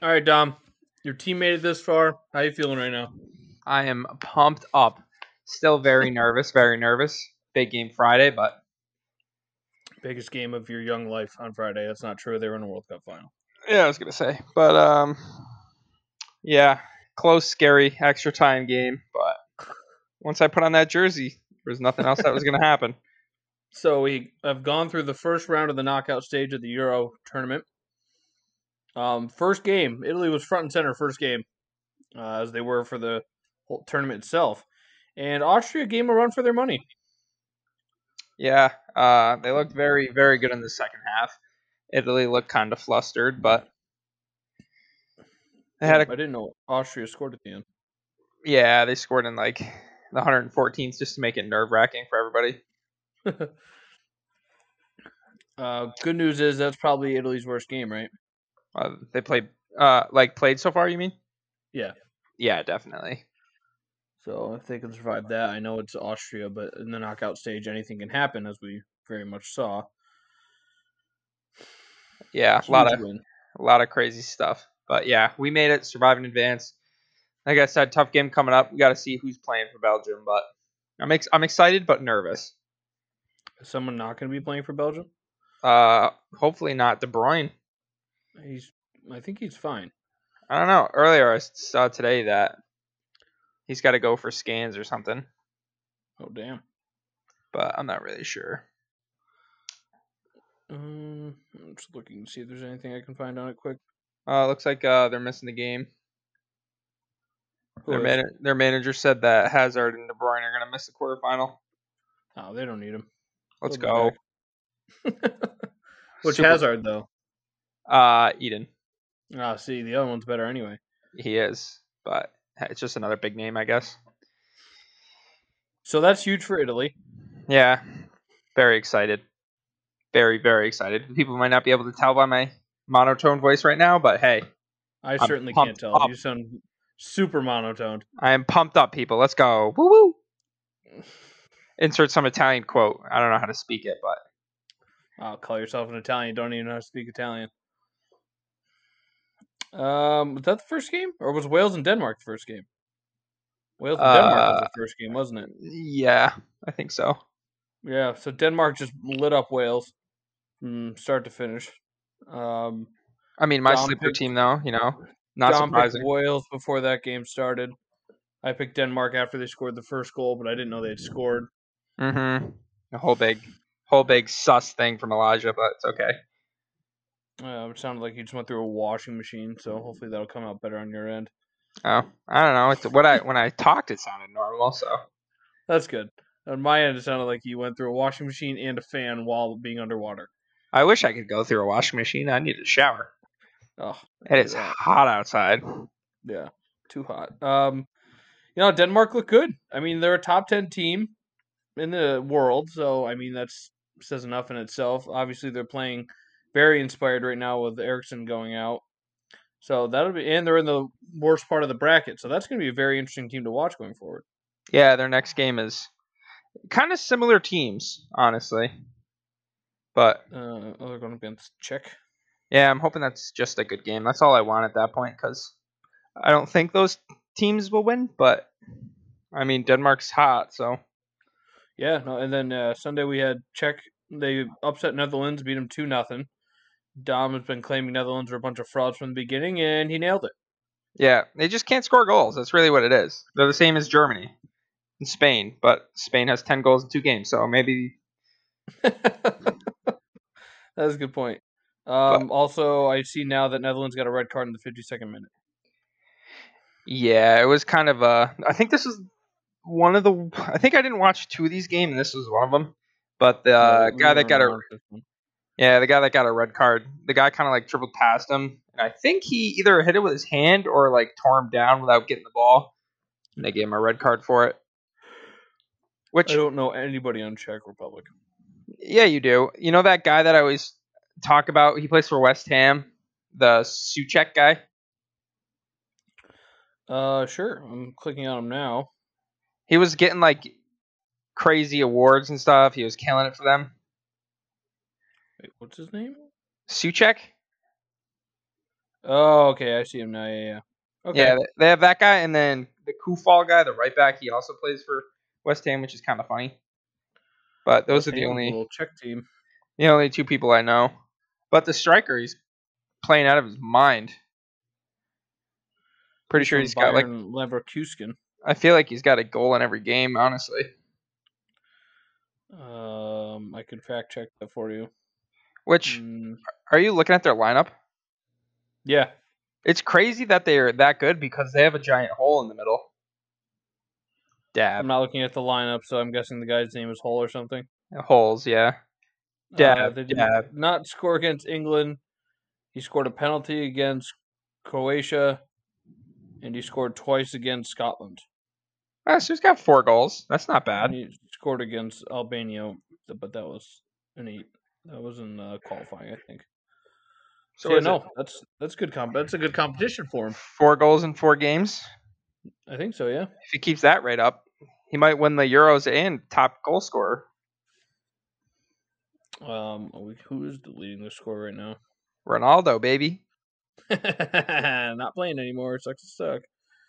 All right, Dom. Your team made it this far. How you feeling right now? I am pumped up. Still very nervous, very nervous. Big game Friday, but Biggest game of your young life on Friday. That's not true. They were in a World Cup final. yeah, I was gonna say, but um, yeah, close, scary, extra time game. But once I put on that jersey, there was nothing else that was gonna happen. So we have gone through the first round of the knockout stage of the Euro tournament. Um, first game, Italy was front and center. First game, uh, as they were for the whole tournament itself, and Austria gave a run for their money. Yeah, uh, they looked very, very good in the second half. Italy looked kind of flustered, but they had I a didn't know Austria scored at the end. yeah, they scored in like the 114th just to make it nerve wracking for everybody. Uh, good news is that's probably Italy's worst game, right? Uh, they played uh like played so far. You mean? Yeah. Yeah, definitely. So if they can survive that, I know it's Austria, but in the knockout stage, anything can happen, as we very much saw. Yeah, a lot of win. a lot of crazy stuff. But yeah, we made it, survived in advance. Like I said, tough game coming up. We got to see who's playing for Belgium, but I'm ex- I'm excited but nervous. Is someone not going to be playing for Belgium? Uh, hopefully not De Bruyne. He's. I think he's fine. I don't know. Earlier I saw today that he's got to go for scans or something, Oh damn. but I'm not really sure. Um, I'm just looking to see if there's anything I can find on it quick. Uh, looks like uh they're missing the game. Their, man- their manager said that Hazard and De Bruyne are gonna miss the quarterfinal. Oh, they don't need him. Let's They'll go. Which Super- Hazard though? Uh, Eden. Ah, see, the other one's better anyway. He is, but it's just another big name, I guess. So that's huge for Italy. Yeah, very excited. Very, very excited. People might not be able to tell by my monotone voice right now, but hey, I I'm certainly can't tell. up. You sound super monotoned. I am pumped up, people. Let's go. Woo woo. Insert some Italian quote. I don't know how to speak it, but Oh, call yourself an Italian. Don't even know how to speak Italian. Um, was that the first game, or was Wales and Denmark the first game? Wales and Denmark was Uh, the first game, wasn't it? yeah, I think so. Yeah. So Denmark just lit up Wales from start to finish. Um, I mean, my Dom sleeper picked- team, though, you know, not Dom surprising. Wales before that game started. I picked Denmark after they scored the first goal, but I didn't know they'd scored. Mm-hmm. A whole big, whole big sus thing from Elijah, but it's okay. Uh, it sounded like you just went through a washing machine, so hopefully that'll come out better on your end. Oh, I don't know. It's what I when I talked, it sounded normal. So That's good. On my end, it sounded like you went through a washing machine and a fan while being underwater. I wish I could go through a washing machine. I need a shower. Oh, It is Yeah. hot outside. yeah, too hot. Um, you know, Denmark looked good. I mean, they're a top ten team in the world, so I mean that's says enough in itself. Obviously, they're playing very inspired right now with Eriksen going out. So that'll be, and they're in the worst part of the bracket. So that's going to be a very interesting team to watch going forward. Yeah, their next game is kind of similar teams, honestly. But Uh, oh, they're going to be against Czech. yeah, I'm hoping that's just a good game. That's all I want at that point because I don't think those teams will win. But I mean, Denmark's hot, so Yeah, no, and then uh, Sunday we had Czech. They upset Netherlands, beat them two nothing. Dom has been claiming Netherlands are a bunch of frauds from the beginning, and he nailed it. yeah, they just can't score goals. That's really what it is. They're the same as Germany and Spain, but Spain has ten goals in two games, so maybe That's a good point. Um, also, I see now that Netherlands got a red card in the 52nd minute. Yeah, it was kind of uh I think this was one of the I think I didn't watch two of these games and this was one of them. But the uh, No, guy that got a. yeah, the guy that got a red card, the guy kind of like tripled past him and I think he either hit it with his hand or like tore him down without getting the ball. And they gave him a red card for it. Which I don't know anybody on Czech Republic. yeah, you do. You know that guy that I always talk about, he plays for West Ham, the Souček guy? Uh, sure. I'm clicking on him now. He was getting like crazy awards and stuff. He was killing it for them. Wait, what's his name? Souček? Oh, okay, I see him now. Yeah, yeah. Okay. Yeah, they- have that guy, and then the Coufal guy, the right back. He also plays for West Ham, which is kind of funny. But those West are the Ham's a only check team. the only two people I know. But the striker, he's playing out of his mind. Pretty sure he's got like Leverkusen. I feel like he's got a goal in every game, honestly. Um, I could fact check that for you. Which Mm, are you looking at their lineup? yeah, It's crazy that they are that good because they have a giant hole in the middle. Dab I'm not looking at the lineup, so I'm guessing the guy's name is Hole or something. holes, yeah. Uh, Dab, they did dab. not score against England. He scored a penalty against Croatia, and he scored twice against Scotland. Ah, so he's got four goals. That's not And bad. he scored against Albania, but that was an eight. That was in uh, qualifying, I think. So So yeah, is it no, that's that's good comp. That's a good competition for him. four goals in four games. I think so. Yeah. If he keeps that rate up, he might win the Euros and top goal scorer. Um, we- who is leading the score right now? Ronaldo, baby. Not playing anymore. Sucks to suck.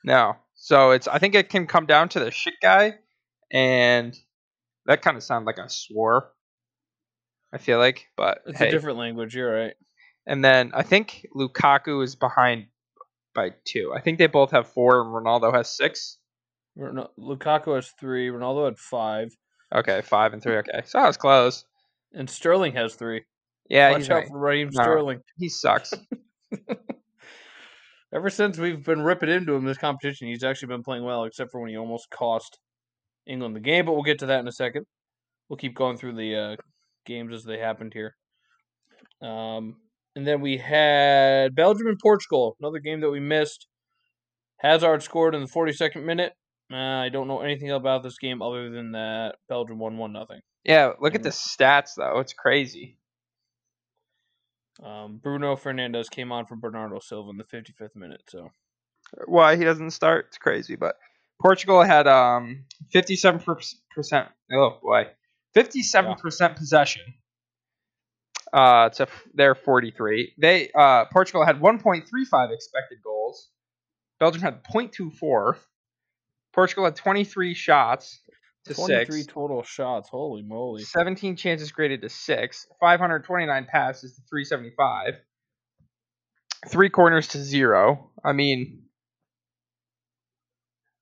No. So it's I think it can come down to the shit guy and that kind of sounded like I swore. I feel like, but It's hey. a different language. You're right. And then I think Lukaku is behind by two. I think they both have four, and Ronaldo has six. Ron- Lukaku has three. Ronaldo had five, Okay, five and three. Okay, so I was close. and Sterling has three. Yeah, Watch he's out right. for Raheem No. Sterling. He sucks. Ever since we've been ripping into him this competition, he's actually been playing well, except for when he almost cost England the game. But we'll get to that in a second. We'll keep going through the uh, games as they happened here. Um, and then we had Belgium and Portugal, another game that we missed. Hazard scored in the 42nd minute. Uh, I don't know anything about this game other than that Belgium won one nothing. Yeah, look at the stats though. It's crazy. Um, Bruno Fernandes came on for Bernardo Silva in the 55th minute. So Why he doesn't start? It's crazy. But Portugal had um fifty-seven percent. Oh boy, fifty-seven percent possession. Uh, to their forty-three. They uh Portugal had one point three five expected goals. Belgium had 0.24. Portugal had twenty-three shots to 23 six. total shots. Holy moly! 17 chances graded to 6, 529 passes to 375, 3 corners to 0. I mean,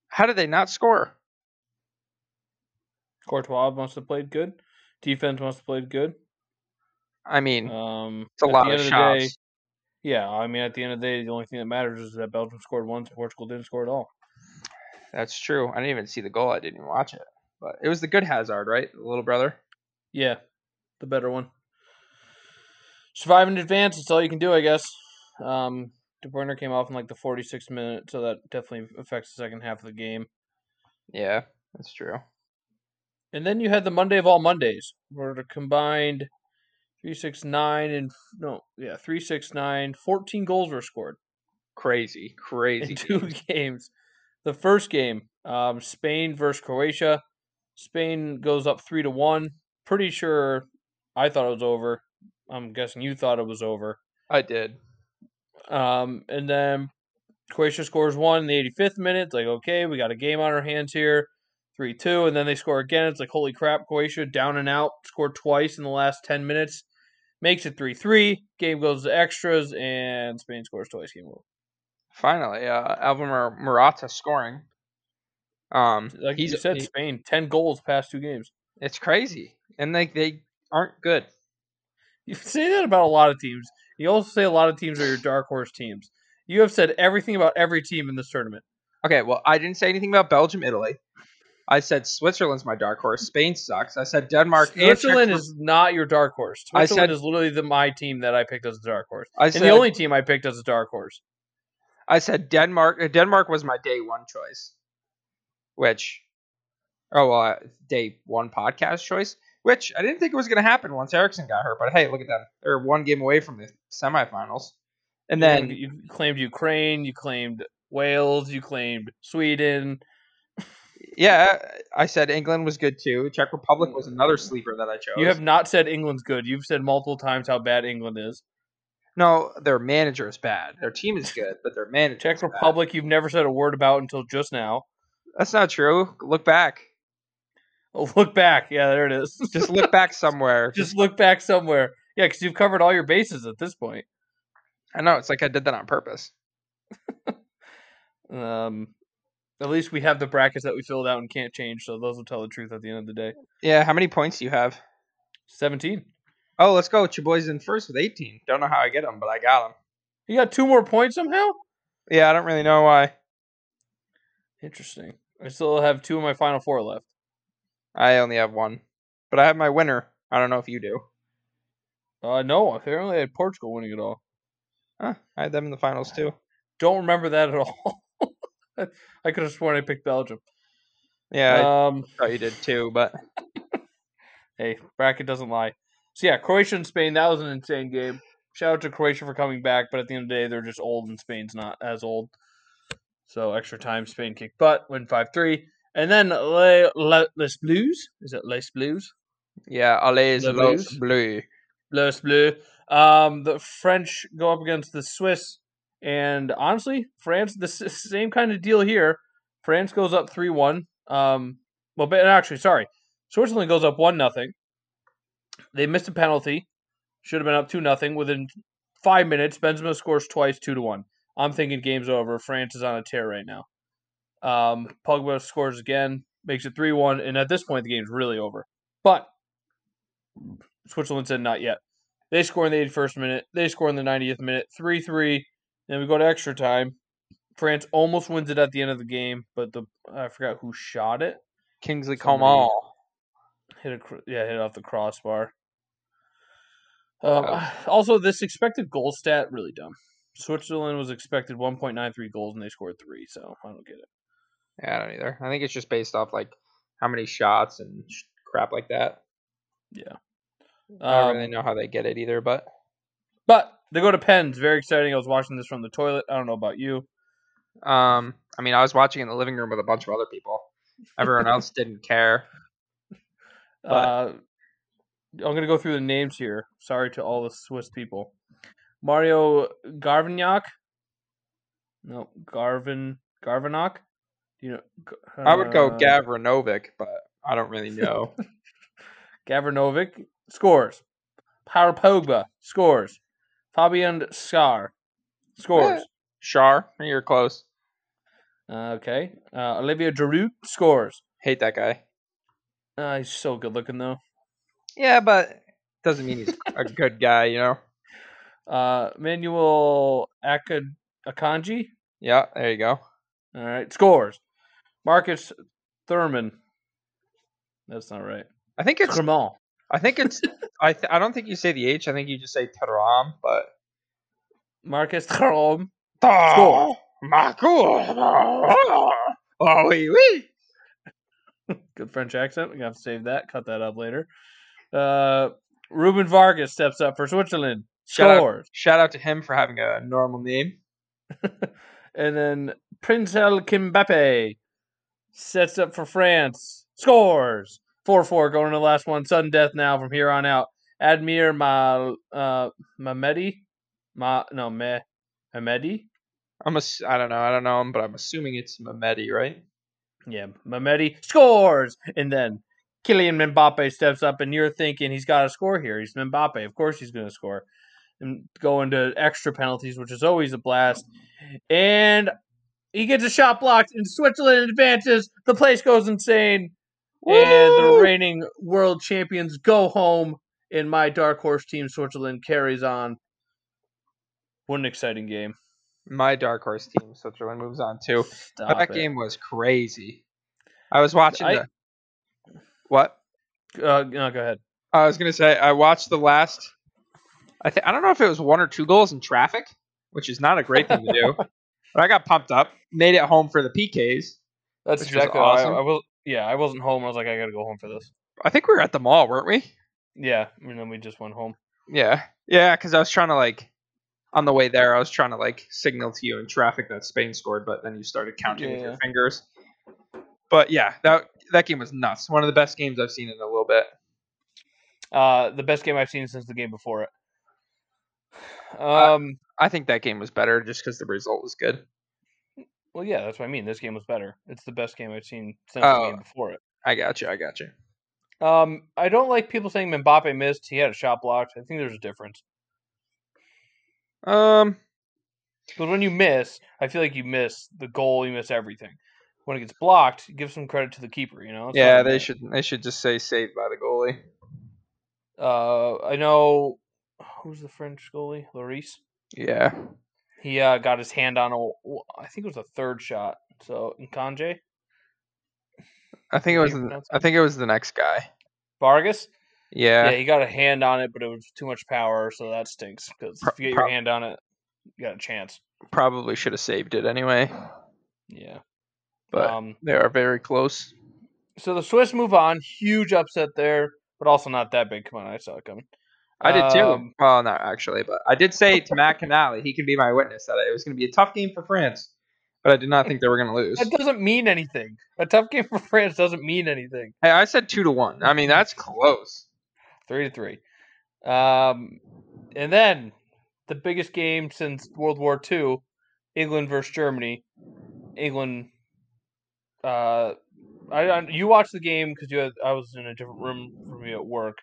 how did they not score? Courtois must have played good. Defense must have played good. I mean, Um, it's a lot the of shots. day, yeah. I mean, at the end of the day, the only thing that matters is that Belgium scored once, and Portugal didn't score at all. That's true. I didn't even see the goal. I didn't even watch it. But it was the good Hazard, right? The little brother. Yeah, the better one. Survive in advance. That's all you can do, I guess. Um, De Bruyne came off in like the 46th minute, so that definitely affects the second half of the game. Yeah, that's true. And then you had the Monday of all Mondays, where the combined three six nine and no, yeah, three six nine. 14 goals were scored. Crazy, crazy. in two games. games. The first game, um, Spain versus Croatia. Spain goes up three to one. Pretty sure I thought it was over. I'm guessing you thought it was over. I did. Um, and then Croatia scores one in the 85th minute. It's like, okay, we got a game on our hands here. 3 2. And then they score again. It's like, holy crap, Croatia down and out. Scored twice in the last 10 minutes. Makes it 3 3. Game goes to extras, and Spain scores twice. Game over. Finally, uh, Alvin Mur- Murata scoring. Um, Like he's you said, he- Spain, 10 goals past two games. it's crazy, and they they aren't good. You say that about a lot of teams. You also say a lot of teams are your dark horse teams. You have said everything about every team in this tournament. Okay, well, I didn't say anything about Belgium, Italy. I said Switzerland's my dark horse. Spain sucks. I said Denmark. and Switzerland is not your dark horse. I Switzerland said- is literally the my team that I picked as a dark horse, I and said the only team I picked as a dark horse. I said Denmark. uh, Denmark was my day one choice, which oh well, uh, day one podcast choice, which I didn't think it was going to happen once Eriksen got hurt. But hey, look at them. They're one game away from the semifinals, and then you claimed Ukraine, you claimed Wales, you claimed Sweden. Yeah, I said England was good too. Czech Republic was another sleeper that I chose. You have not said England's good. You've said multiple times how bad England is. No, their manager is bad. Their team is good, but their manager. Czech is bad. Republic, you've never said a word about until just now. That's not true. Look back. Oh, look back. Yeah, there it is. Just look back somewhere. just look back somewhere. Yeah, because you've covered all your bases at this point. I know. It's like I did that on purpose. Um, at least we have the brackets that we filled out and can't change, so those will tell the truth at the end of the day. Yeah. How many points do you have? Seventeen. Oh, let's go. Your boy's in first with 18. Don't know how I get him, but I got him. You got two more points somehow. Yeah, I don't really know why. Interesting. I still have two of my final four left. I only have one, but I have my winner. I don't know if you do. Uh, no, apparently I had Portugal winning it all. Huh, I had them in the finals too. Don't remember that at all. I could have sworn I picked Belgium. Yeah, I Um, thought you did too, but hey, bracket doesn't lie. So yeah, Croatia and Spain. That was an insane game. Shout out to Croatia for coming back, but at the end of the day, they're just old, and Spain's not as old. So extra time, Spain kicked butt, win five three, and then Les, Les, Les Blues. Is it Les Blues? yeah, Allez Le Los Blues? Bleu. Les Bleus. Um, the French go up against the Swiss, and honestly, France. The same kind of deal here. France goes up three one. Um, well, but actually, sorry, Switzerland goes up one nothing. They missed a penalty. Should have been up two nothing. Within five minutes, Benzema scores twice, two to one. I'm thinking game's over. France is on a tear right now. Um, Pogba scores again, makes it three one, and at this point, the game's really over. But Switzerland said not yet. They score in the 81st minute. They score in the 90th minute. 3 3. Then we go to extra time. France almost wins it at the end of the game, but the I forgot who shot it. Kingsley Somebody- Coman. Hit a yeah, hit it off the crossbar. Um, also, this expected goal stat really dumb. Switzerland was expected 1.93 goals and they scored three, so I don't get it. Yeah, I don't either. I think it's just based off like how many shots and sh- crap like that. Yeah. I don't Um, really know how they get it either, but But they go to pens. Very exciting. I was watching this from the toilet. I don't know about you. um, I mean, I was watching in the living room with a bunch of other people. Everyone else didn't care. But- Uh, I'm gonna go through the names here. Sorry to all the Swiss people. Mario Garvignac. No, Garvin Garvinock. Do you know? I would go uh, Gavranovic, but I don't really know. Gavranovic scores. Paul Pogba scores. Fabian Scar scores. Shar, you're close. Uh, okay. Uh, Olivier Giroud scores. Hate that guy. Uh, he's so good looking though. Yeah, but doesn't mean he's a good guy, you know. Uh, Manuel Akad- Akanji. Yeah, there you go. All right, scores. Marcus Thurman. That's not right. I think it's. Cremant. I think it's. I. Th- I don't think you say the H. I think you just say Taram, but. Marcus Thuram. Score. Marco. Oh, oui, oui. Good French accent. We got to save that. Cut that up later. Uh, Ruben Vargas steps up for Switzerland. Shout out- Scores. Shout out to him for having a normal name. And then Princel Kimbappe sets up for France. Scores. 4 4 going to the last one. Sudden death now from here on out. Admir Ma, uh, Mamedi? Ma, no, Me, Mamedi? I'm a. I don't know. I don't know him, but I'm assuming it's Mamedi, right? Yeah, Mamedi scores. And then Kylian Mbappe steps up, and you're thinking he's got to score here. He's Mbappe. Of course he's going to score. And go into extra penalties, which is always a blast. And he gets a shot blocked, and Switzerland advances. The place goes insane. And the reigning world champions go home. And my dark horse team, Switzerland, carries on. What an exciting game. My dark horse team, Switzerland, moves on too. Stop that it. game was crazy. I was watching I- the. What? Uh, no, go ahead. I was gonna say I watched the last. I think I don't know if it was one or two goals in traffic, which is not a great thing to do. But I got pumped up, made it home for the PKs. That's exactly how awesome. I, I was. Yeah, I wasn't home. I was like, I got to go home for this. I think we were at the mall, weren't we? Yeah, and then we just went home. Yeah, yeah, because I was trying to like, on the way there, I was trying to like signal to you in traffic that Spain scored, but then you started counting with Yeah. your fingers. But yeah, that that game was nuts. One of the best games I've seen in a little bit. Uh, the best game I've seen since the game before it. Um, I think that game was better just because the result was good. Well, yeah, that's what I mean. This game was better. It's the best game I've seen since Oh. the game before it. I got you. I got you. Um, I don't like people saying Mbappe missed. He had a shot blocked. I think there's a difference. Um, Because when you miss, I feel like you miss the goal, you miss everything. When it gets blocked, give some credit to the keeper. You know. It's yeah, they should they should just say saved by the goalie. Uh, I know who's the French goalie, Lloris. Yeah, He uh, got his hand on a, I think it was a third shot. So Nkanje, I think it was the, I think it was the next guy. Vargas. Yeah, Yeah, he got a hand on it, but it was too much power, so that stinks. Because if you get your hand on it, you got a chance. probably should have saved it anyway. Yeah. But um, they are very close. so the Swiss move on. Huge upset there, but also not that big. Come on, I saw it coming. I did too. Um, well, not actually, but I did say to Matt Canali, he can be my witness that it was going to be a tough game for France, but I did not think they were going to lose. That doesn't mean anything. A tough game for France doesn't mean anything. Hey, I said two to one. I mean, that's close. Three to three. Um, and then the biggest game since World War II, England versus Germany. England. Uh, I, I you watched the game because you had, I was in a different room from you at work.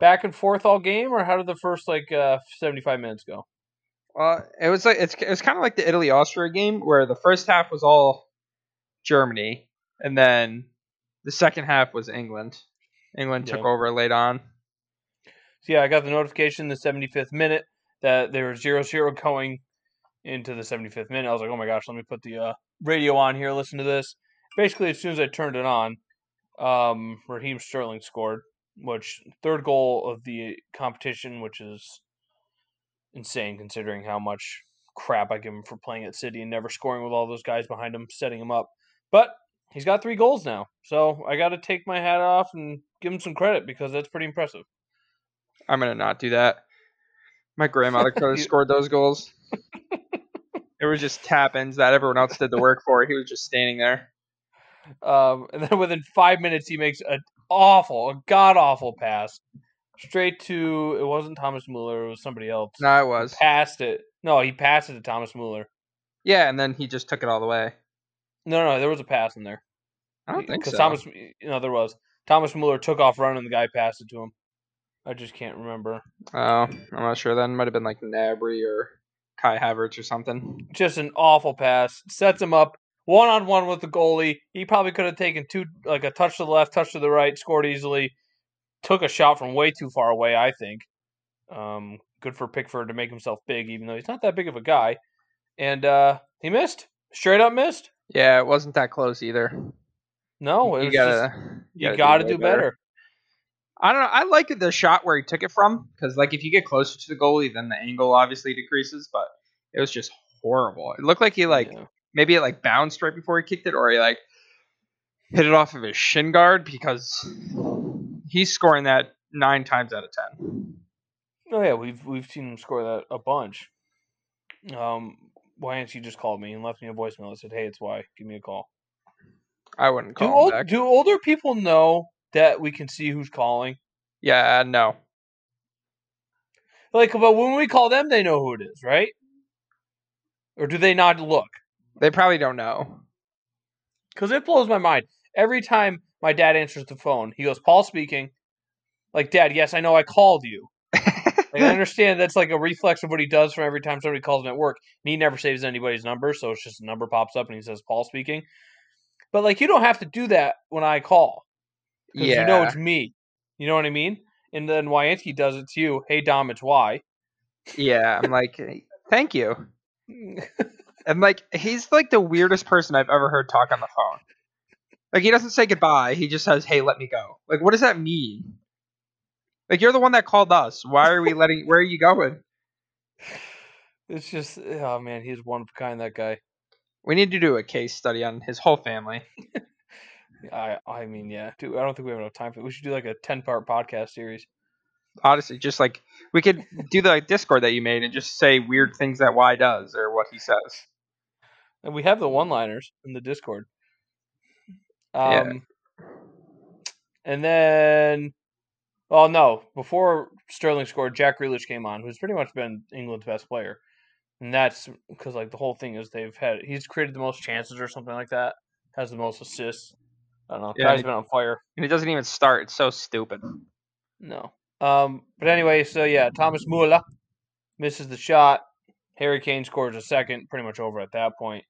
Back and forth all game, or how did the first like uh, seventy five minutes go? Well, it was like it's it was kind of like the Italy Austria game where the first half was all Germany, and then the second half was England. England took Yeah. over late on. So yeah, I got the notification the 75th minute that there was 0-0 going into the 75th minute. I was like, oh my gosh, let me put the uh, radio on here, listen to this. Basically, as soon as I turned it on, um, Raheem Sterling scored, which third goal of the competition, which is insane considering how much crap I give him for playing at City and never scoring with all those guys behind him, setting him up. But he's got three goals now, so I got to take my hat off and give him some credit because that's pretty impressive. I'm gonna not do that. My grandmother could have scored those goals. it was just tap ins that everyone else did the work for. He was just standing there. Um, and then within five minutes, he makes an awful, a god awful pass straight to. It wasn't Thomas Mueller. It was somebody else. No, it was. Passed it. No, he passed it to Thomas Mueller. Yeah, and then he just took it all the way. No, no, there was a pass in there. I don't think so. Thomas, you know, there was. Thomas Mueller took off running. The guy passed it to him. I just can't remember. Oh, I'm not sure. Then might have been like Gnabry or Kai Havertz or something. Just an awful pass. Sets him up one on one with the goalie. He probably could have taken two, like a touch to the left, touch to the right, scored easily. Took a shot from way too far away, I think. Um, good for Pickford to make himself big, even though he's not that big of a guy. And uh, he missed. Straight up missed. Yeah, it wasn't that close either. No, it you was gotta, just, you got to way do better. I don't know. I like the shot where he took it from because, like, if you get closer to the goalie, then the angle obviously decreases. But it was just horrible. It looked like he like Yeah. Maybe it like bounced right before he kicked it, or he like hit it off of his shin guard because he's scoring that nine times out of ten. Oh yeah, we've we've seen him score that a bunch. Um, Wyancy just called me and left me a voicemail. I said, "Hey, it's why. Give me a call." I wouldn't Do call old, back. do older people know that we can see who's calling? Yeah, no. Like, but when we call them, they know who it is, right? Or do they not look? They probably don't know. Because it blows my mind every time my dad answers the phone. He goes, "Paul speaking." Like, Dad, yes, I know I called you. Like, I understand that's like a reflex of what he does from every time somebody calls him at work. And he never saves anybody's number, so it's just a number pops up and he says Paul speaking. But like you don't have to do that when I call. Because yeah. you know it's me. You know what I mean? And then Wyansky does it to you. Hey Dom, it's why. yeah, I'm like, thank you. And like he's like the weirdest person I've ever heard talk on the phone. Like he doesn't say goodbye. He just says, "Hey, let me go." Like what does that mean? Like you're the one that called us. Why are we letting? Where are you going? it's just oh man, he's one of a kind that guy. We need to do a case study on his whole family. I I mean, yeah, dude, I don't think we have enough time for it. We should do like a ten part podcast series. Honestly, just like we could do the Discord that you made and just say weird things that Y does or what he says. And we have the one liners in the Discord. Yeah. Um and then Well, no, before Sterling scored, Jack Grealish came on, who's pretty much been England's best player, and that's because like the whole thing is they've had he's created the most chances or something like that, has the most assists. I don't know. Yeah, Guy's been on fire. And it doesn't even start. It's so stupid. No. Um, but anyway, so yeah, Thomas Muller misses the shot. Harry Kane scores a second, pretty much over at that point.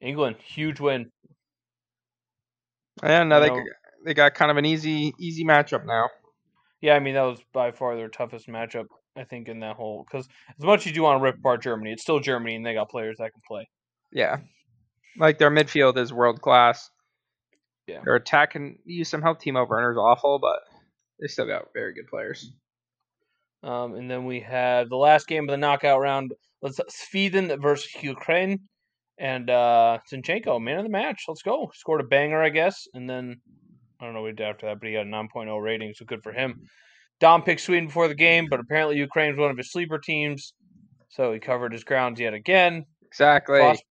England, huge win. And now they know- they got kind of an easy easy matchup now. Yeah, I mean that was by far their toughest matchup, I think, in that whole. Because as much as you do want to rip apart Germany, it's still Germany, and they got players that can play. Yeah, like their midfield is world class. Yeah. Their attack can use some help. Timo Werner's awful, but they still got very good players. Um, and then we had the last game of the knockout round was Sweden versus Ukraine, and uh, Zinchenko, man of the match. Let's go. Scored a banger, I guess, and then I don't know what he did after that, but he got a 9.0 rating, so good for him. Dom picked Sweden before the game, but apparently Ukraine's one of his sleeper teams, so he covered his grounds yet again. Exactly. Fos-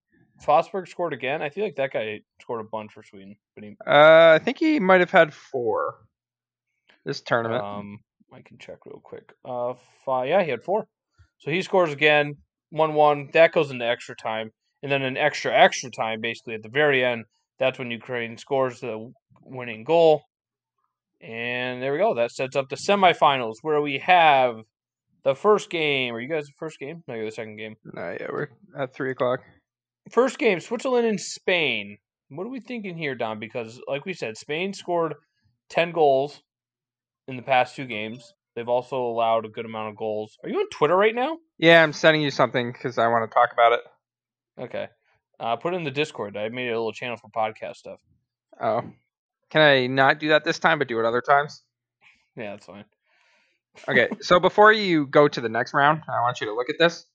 Forsberg scored again. I feel like that guy scored a bunch for Sweden, but he Uh, I think he might have had four this tournament. Um, I can check real quick. Uh, five, yeah, he had four. So he scores again, one-one. That goes into extra time, and then an extra extra time, basically at the very end. That's when Ukraine scores the winning goal, and there we go. That sets up the semifinals where we have the first game. Are you guys the first game? No, you're the second game. no, yeah, we're at three o'clock. First game, Switzerland and Spain. What are we thinking here, Dom? Because, like we said, Spain scored 10 goals in the past two games. They've also allowed a good amount of goals. Are you on Twitter right now? Yeah, I'm sending you something because I want to talk about it. Okay. Uh, put it in the Discord. I made a little channel for podcast stuff. Oh, can I not do that this time, but do it other times? Yeah, that's fine. Okay, so before you go to the next round, I want you to look at this.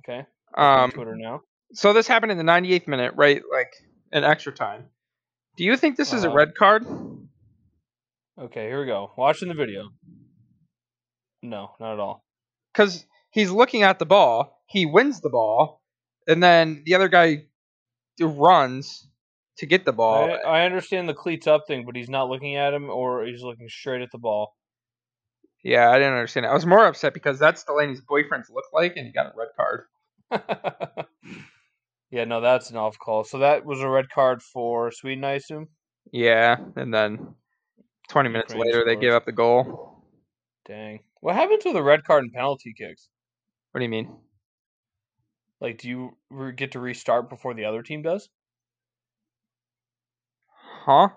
Okay. Um, Twitter now. so this happened in the 98th minute, right? Like an extra time. Do you think this is a Uh, red card? Okay, here we go. Watching the video. No, not at all. Because he's looking at the ball, he wins the ball, and then the other guy runs to get the ball. I, I understand the cleats up thing, but he's not looking at him or he's looking straight at the ball. Yeah, I didn't understand. it. I was more upset because that's Delaney's boyfriend's look like, and he got a red card. yeah, no, that's an off call. So that was a red card for Sweden, I assume. Yeah, and then 20 minutes Ukraine later, they scores. give up the goal. Dang. What happens with the red card and penalty kicks? What do you mean? Like, do you re- get to restart before the other team does? Huh?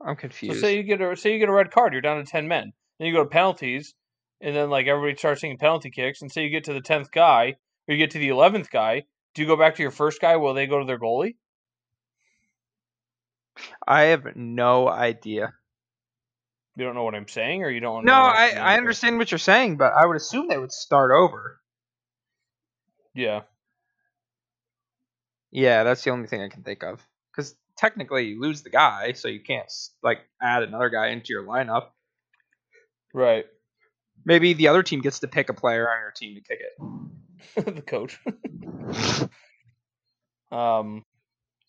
I'm So confused. say you get a say you get a red card, you're down to ten men. Then you go to penalties, and then like everybody starts taking penalty kicks, and say you get to the tenth guy, or you get to the eleventh guy. Do you go back to your first guy? Will they go to their goalie? I have no idea. You don't know what I'm saying, or you don't. No, I'm I, understand what you're saying, but I would assume they would start over. Yeah, Yeah, that's the only thing I can think of. Because technically, you lose the guy, so you can't like add another guy into your lineup. right. Maybe the other team gets to pick a player on your team to kick it. the coach. um,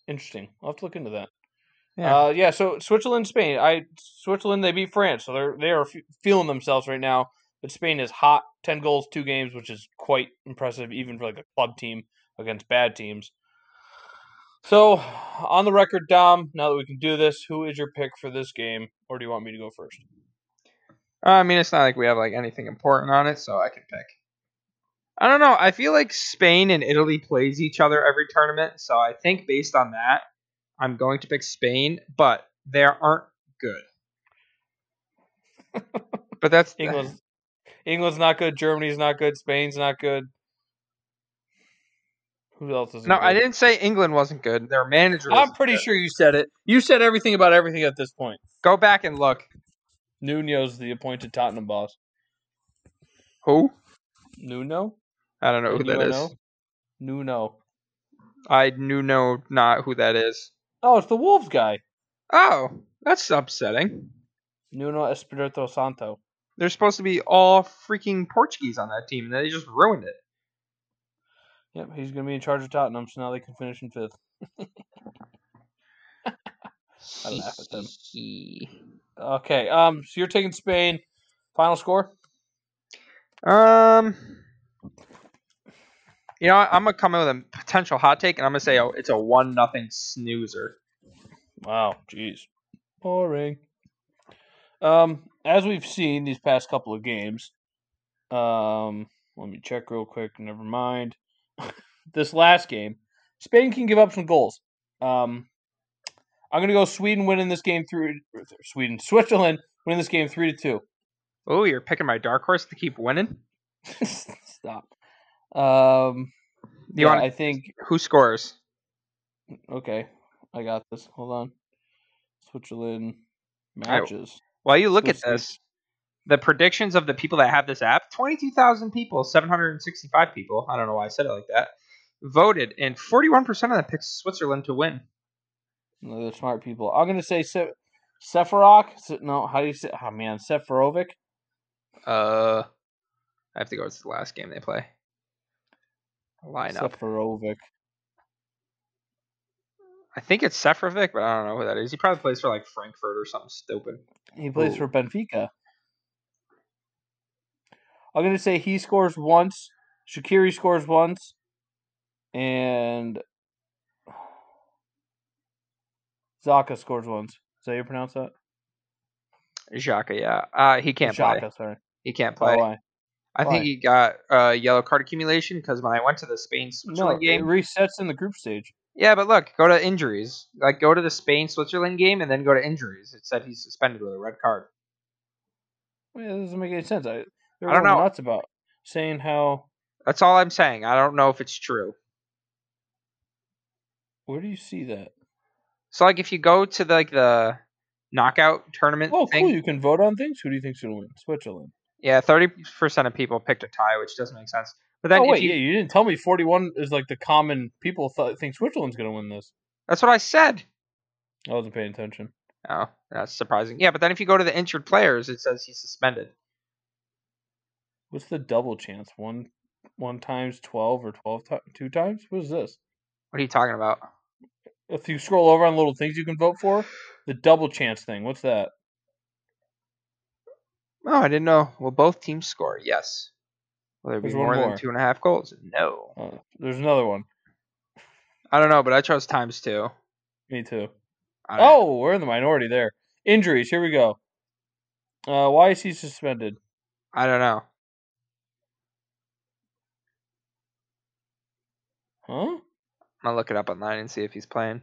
interesting. I'll have to look into that. Yeah. Uh, yeah. So Switzerland, Spain. I Switzerland they beat France, so they're they are fe- feeling themselves right now. But Spain is hot, ten goals, two games, which is quite impressive, even for like a club team against bad teams. So, on the record, Dom. Now that we can do this, who is your pick for this game, or do you want me to go first? I mean, it's not like we have like anything important on it, so I can pick. I don't know. I feel like Spain and Italy plays each other every tournament, so I think based on that, I'm going to pick Spain, but they aren't good. but that's England. England's not good. Germany's not good. Spain's not good. Who else is? no. I didn't say England wasn't good. Their manager. I'm pretty good. sure you said it. You said everything about everything at this point. Go back and look. Nuno's the appointed Tottenham boss. Who? Nuno? I don't know who that is. N-U-N-O? Nuno. I knew no not who that is. Oh, it's the Wolves guy. Oh, that's upsetting. Nuno Espirito Santo. They're supposed to be all freaking Portuguese on that team, and they just ruined it. Yep, he's going to be in charge of Tottenham, so now they can finish in fifth. I laugh at them. Okay, um, so you're taking Spain. Final score? Um, you know, I'm gonna come in with a potential hot take, and I'm gonna say oh, it's a one nothing snoozer. Wow, jeez, boring. Um, as we've seen these past couple of games, um, let me check real quick. Never mind. this last game, Spain can give up some goals. Um, I'm gonna go Sweden winning this game through Sweden, Switzerland winning this game three to two. Oh, you're picking my dark horse to keep winning. Stop. Um, you yeah, want? I think Who scores? okay. I got this. Hold on. Switzerland matches. While you look at this, the predictions of the people that have this app 22,000 people, 765 people. I don't know why I said it like that. Voted, and 41% of them picked Switzerland to win. No, They're smart people. I'm gonna say Se- Sephiroth. Se- No, how do you say? Oh man, Sephirovic. Uh, I have to go to the last game they play. Lineup. Sephirovic. I think it's Seferovic, but I don't know who that is. He probably plays for like Frankfurt or something stupid. He plays Ooh. for Benfica. I'm gonna say he scores once. Shaqiri scores once, and Zaka scores once. Is that how you pronounce that? Xhaka, yeah. Uh, he can't play. Xhaka, sorry. He can't play. Oh, why? I think he got uh, yellow card accumulation because when I went to the Spain No, Switzerland it game, resets in the group stage. yeah, but look, go to injuries. Like go to the Spain Switzerland game and then go to injuries. It said he's suspended with a red card. Yeah, that doesn't make any sense. I, I don't know. nuts about saying how. That's all I'm saying. I don't know if it's true. Where do you see that? So like if you go to the, like the knockout tournament Oh, thing, cool! You can vote on things. Who do you think's gonna win? Switzerland. Yeah, thirty percent of people picked a tie, which doesn't make sense. But then oh wait, you, yeah, you didn't tell me forty-one is like the common people th- think Switzerland's gonna win this. that's what I said. I wasn't paying attention. Oh, that's surprising. Yeah, but then if you go to the injured players, it says he's suspended. What's the double chance? One, one times twelve or twelve ti two times? What is this? What are you talking about? If you scroll over on little things you can vote for, the double chance thing. What's that? Oh, I didn't know. Will both teams score? Yes. Will there be one more, than two and a half goals? No. Oh, there's another one. I don't know, but I chose times two. Me too. Don't know. Oh, we're in the minority there. Injuries. Here we go. Uh, why is he suspended? I don't know. Huh? I'm gonna look it up online and see if he's playing.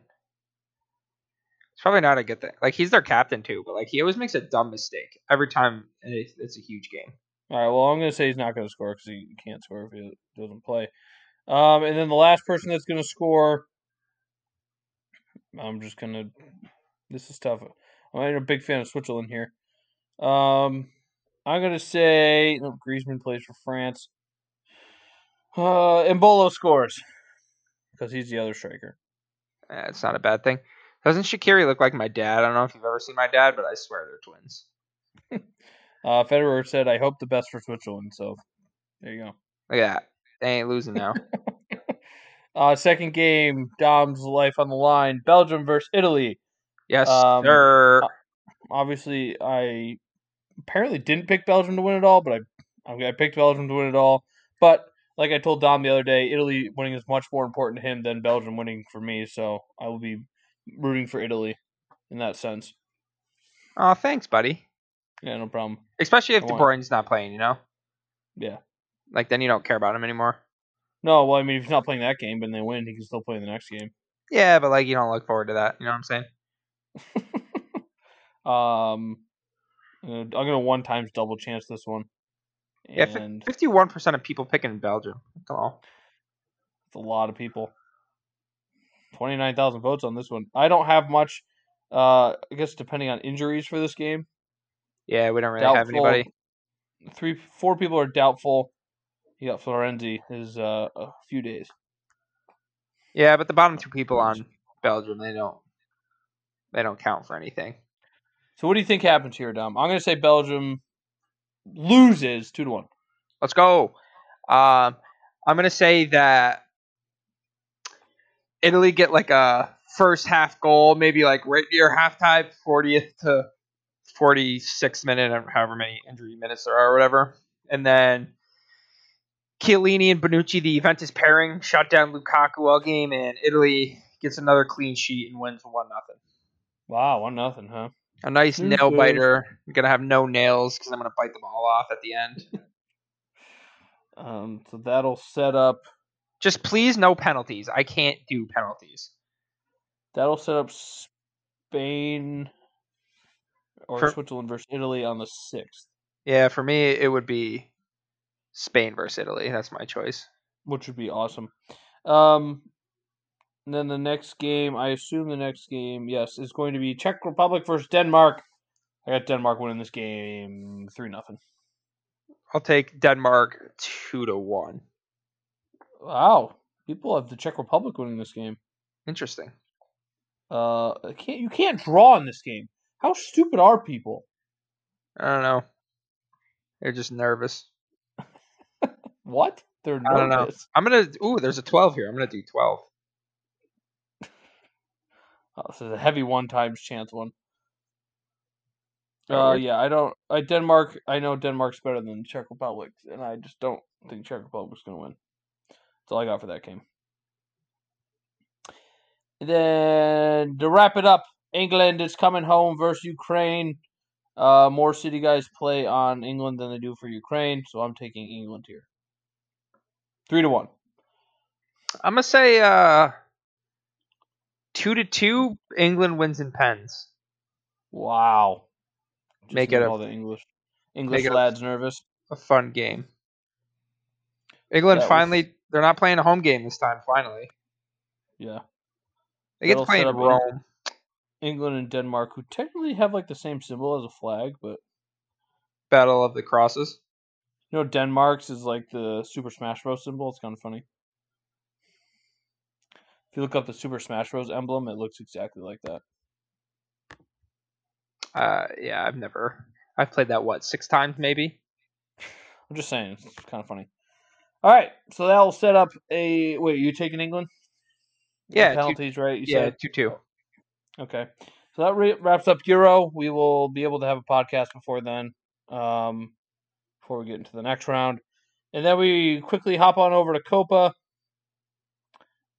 It's probably not a good thing. Like he's their captain too, but like he always makes a dumb mistake every time, it's, it's a huge game. All right. Well, I'm going to say he's not going to score because he can't score if he doesn't play. Um, and then the last person that's going to score, I'm just going to. This is tough. I'm a big fan of Switzerland here. Um, I'm going to say no, Griezmann plays for France. Uh, Embolo scores because he's the other striker. Eh, it's not a bad thing. Doesn't Shaqiri look like my dad? I don't know if you've ever seen my dad, but I swear they're twins. Uh, Federer said, "I hope the best for Switzerland." So there you go. Look at that. They ain't losing now. Uh, second game, Dom's life on the line. Belgium versus Italy. yes, Um, sir. Obviously, I apparently didn't pick Belgium to win it all, but I I picked Belgium to win it all. But like I told Dom the other day, Italy winning is much more important to him than Belgium winning for me. So I will be rooting for Italy in that sense. Oh, thanks, buddy. Yeah, no problem. Especially if I De Bruyne's not playing, you know? Yeah. Like then you don't care about him anymore. No, well, I mean, if he's not playing that game, but they win, he can still play the next game. Yeah, but like you don't look forward to that. You know what I'm saying? um, I'm gonna one times double chance this one. Yeah, and fifty-one percent of people picking Belgium. Come on. it's a lot of people. Twenty nine thousand votes on this one. I don't have much. Uh, I guess depending on injuries for this game, Yeah, we don't really have anybody. Three, four people are doubtful. You got Florenzi is uh, a few days. Yeah, but the bottom two people on Belgium, they don't they don't count for anything. So what do you think happens here, Dom? I'm gonna say Belgium loses two to one. Let's go. Um, I'm gonna say that Italy get like a first half goal, maybe like right near halftime, 40th to 46 minute or however many injury minutes there are or whatever. And then Chiellini and Bonucci, the Juventus pairing, shut down Lukaku all game, and Italy gets another clean sheet and wins one nothing. Wow, one nothing, huh? A nice Who's nail good? biter. I'm gonna have no nails because I'm gonna bite them all off at the end. Um, so that'll set up Just please no penalties. I can't do penalties. that'll set up Spain or For- Switzerland versus Italy on the sixth, Yeah, for me it would be Spain versus Italy. That's my choice. which would be awesome. Um, and then the next game, I assume the next game, yes, is going to be Czech Republic versus Denmark. I got Denmark winning this game three nothing. I'll take Denmark two to one. Wow, people have the Czech Republic winning this game. Interesting. Uh, can't you can't draw in this game? How stupid are people? I don't know. They're just nervous. What? They're I don't know. nervous. I'm gonna. Ooh, there's a twelve here. I'm gonna do twelve. Oh, this is a heavy one times chance one. Oh, Uh, yeah, I don't. I Denmark. I know Denmark's better than Czech Republic, and I just don't think Czech Republic's gonna win. That's all I got for that game. Then to wrap it up, England is coming home versus Ukraine. Uh, more city guys play on England than they do for Ukraine, so I'm taking England here. Three to one. I'm gonna say uh, two to two. England wins in pens. Wow. Just Make it all the English English it a- lads nervous. A fun game. England That was- finally. They're not playing a home game this time. Finally, Yeah. they get to play in Rome. England and Denmark, who technically have like the same symbol as a flag, but Battle of the Crosses. you know Denmark's is like the Super Smash Bros. symbol. It's kind of funny. If you look up the Super Smash Bros. emblem, it looks exactly like that. Uh, yeah, I've never. I've played that what six times maybe. I'm just saying, it's kind of funny. All right, so that'll set up a wait. You taking England? Yeah, two- penalties, right? You yeah, said two two. Okay. So that re- wraps up Euro. We will be able to have a podcast before then, um, before we get into the next round. And then we quickly hop on over to Copa.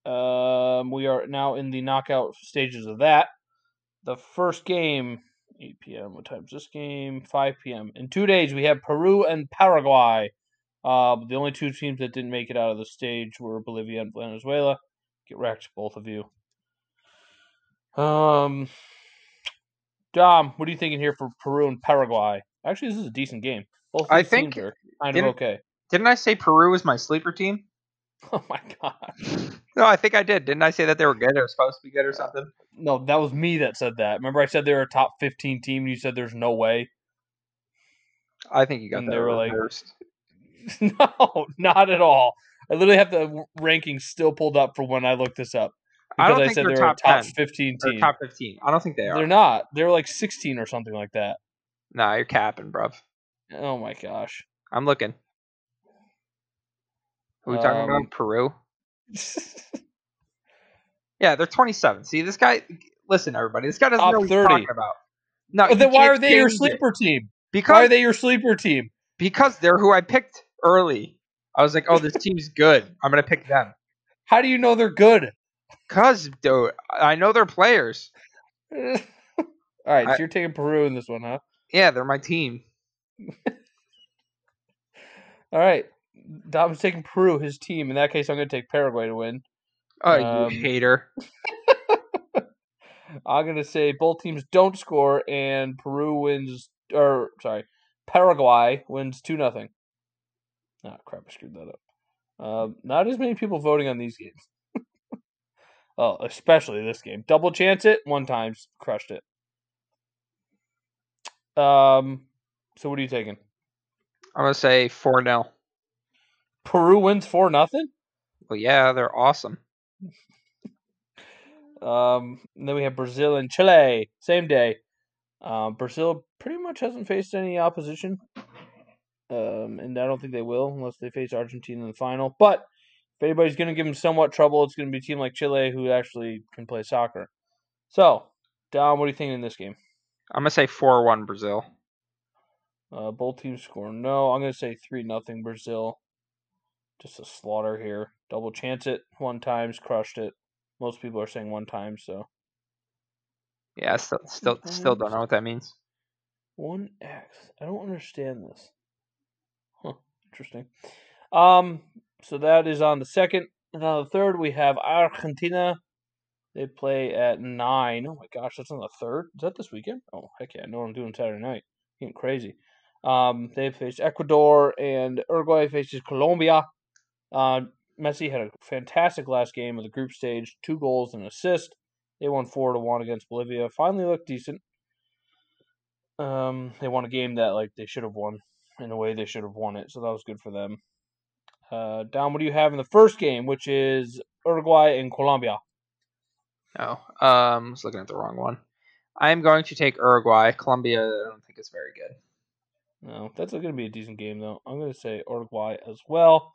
Um, we are now in the knockout stages of that. The first game, 8 p.m. What time's this game? 5 p.m. In two days, we have Peru and Paraguay. Uh, the only two teams that didn't make it out of the stage were Bolivia and Venezuela. Get wrecked, both of you. Um, Dom, what are you thinking here for Peru and Paraguay? Actually, this is a decent game. Both I think- teams are kind of okay. Didn't I say Peru was my sleeper team? Oh my god! No, I think I did. Didn't I say that they were good or supposed to be good or something? No, that was me that said that. Remember, I said they were a top fifteen team, and you said there's no way. I think you got And that they were like- reversed. no, not at all. I literally have the rankings still pulled up for when I looked this up I because don't I, think said they're they were top top 10. fifteen They're team. top fifteen. I don't think they are. They're not. They're like sixteen or something like that. Nah, you're capping, bruv. Oh my gosh. I'm looking. Who are we talking Um, about? Peru. Yeah, they're 27. See, this guy. Listen, everybody. This guy doesn't know what 30. he's talking about. No, then why are they your change it. sleeper team? Because Why are they your sleeper team? because they're who I picked early. I was like, oh, this team's good. I'm gonna pick them. How do you know they're good? Cause dude, I know they're players. All right, so you're taking Peru in this one, huh? Yeah, they're my team. All right. Dom's taking Peru, his team. In that case, I'm to take Paraguay to win. Oh, Um, you hater. I'm to say both teams don't score, and Peru wins, or sorry, Paraguay wins 2 nothing. Ah, crap, I screwed that up. Um, not as many people voting on these games. oh, especially this game. Double chance it, one times, crushed it. Um, so what are you taking? I'm gonna say four 0 Peru wins 4 nothing. Well, yeah, they're awesome. Um, and then we have Brazil and Chile, same day. Um, Brazil pretty much hasn't faced any opposition, um, and I don't think they will unless they face Argentina in the final. But if anybody's going to give them somewhat trouble, it's going to be a team like Chile who actually can play soccer. So, Dom, what do you think in this game? I'm gonna say four one Brazil. Uh, both teams score no. I'm gonna say three nothing Brazil. Just a slaughter here. Double chance it one times, crushed it. Most people are saying one time, so Yeah, still still still don't know what that means. one X. I don't understand this. Huh, interesting. Um, so that is on the second. And on the third, we have Argentina. They play at nine. Oh my gosh, that's on the third. Is that this weekend? Oh heck yeah! I know what I'm doing Saturday night. Getting crazy. Um, they face Ecuador and Uruguay faces Colombia. Uh, Messi had a fantastic last game of the group stage, two goals and an assist. They won four to one against Bolivia. Finally looked decent. Um, they won a game that like they should have won in a way they should have won it, so that was good for them. Uh, Dom, what do you have in the first game, which is Uruguay and Colombia? Oh, um, I was looking at the wrong one. I'm going to take Uruguay. Colombia, I don't think is very good. No, that's going to be a decent game though. I'm going to say Uruguay as well.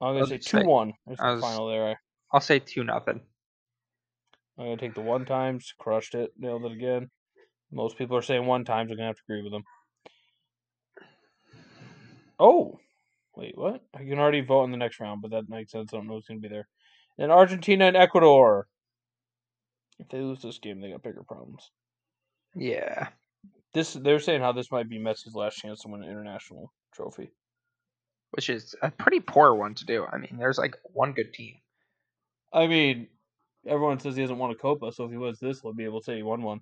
I'm going to say two one. That's the was- final there. I'll say two nothing. I'm going to take the one times, crushed it, nailed it again. Most people are saying one times. I'm going to have to agree with them. Oh, wait, what? I can already vote in the next round, but that makes sense. I don't know who's going to be there. And Argentina and Ecuador. If they lose this game, they got bigger problems. Yeah. This they're saying how this might be Messi's last chance to win an international trophy. Which is a pretty poor one to do. I mean, there's like one good team. I mean, everyone says he hasn't won a Copa, so if he wins this, he'll be able to say he won one.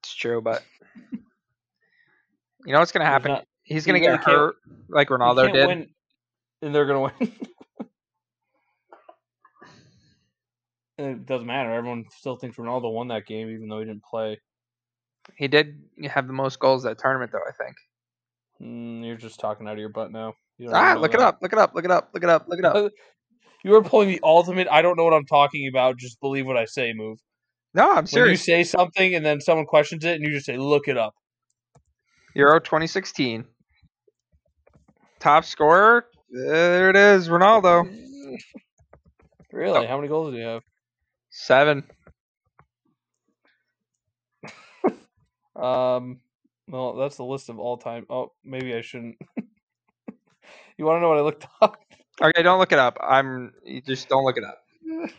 It's true, but you know what's gonna happen? not- He's gonna get hurt like Ronaldo did. win, and they're gonna win. It doesn't matter. Everyone still thinks Ronaldo won that game, even though he didn't play. He did have the most goals that tournament, though. I think. Mm, you're just talking out of your butt now. Ah, look it up! Look it up! Look it up! Look it up! Look it up! You are pulling the ultimate. I don't know what I'm talking about. Just believe what I say. Move. No, I'm When you say something and then someone questions it, and you just say, "Look it up." Euro 2016. Top scorer. There it is, Ronaldo. Really? How many goals do you have? Seven. Um, well, that's the list of all time. Oh, maybe I shouldn't. you want to know what I looked up? Okay, don't look it up. I'm you just don't look it up.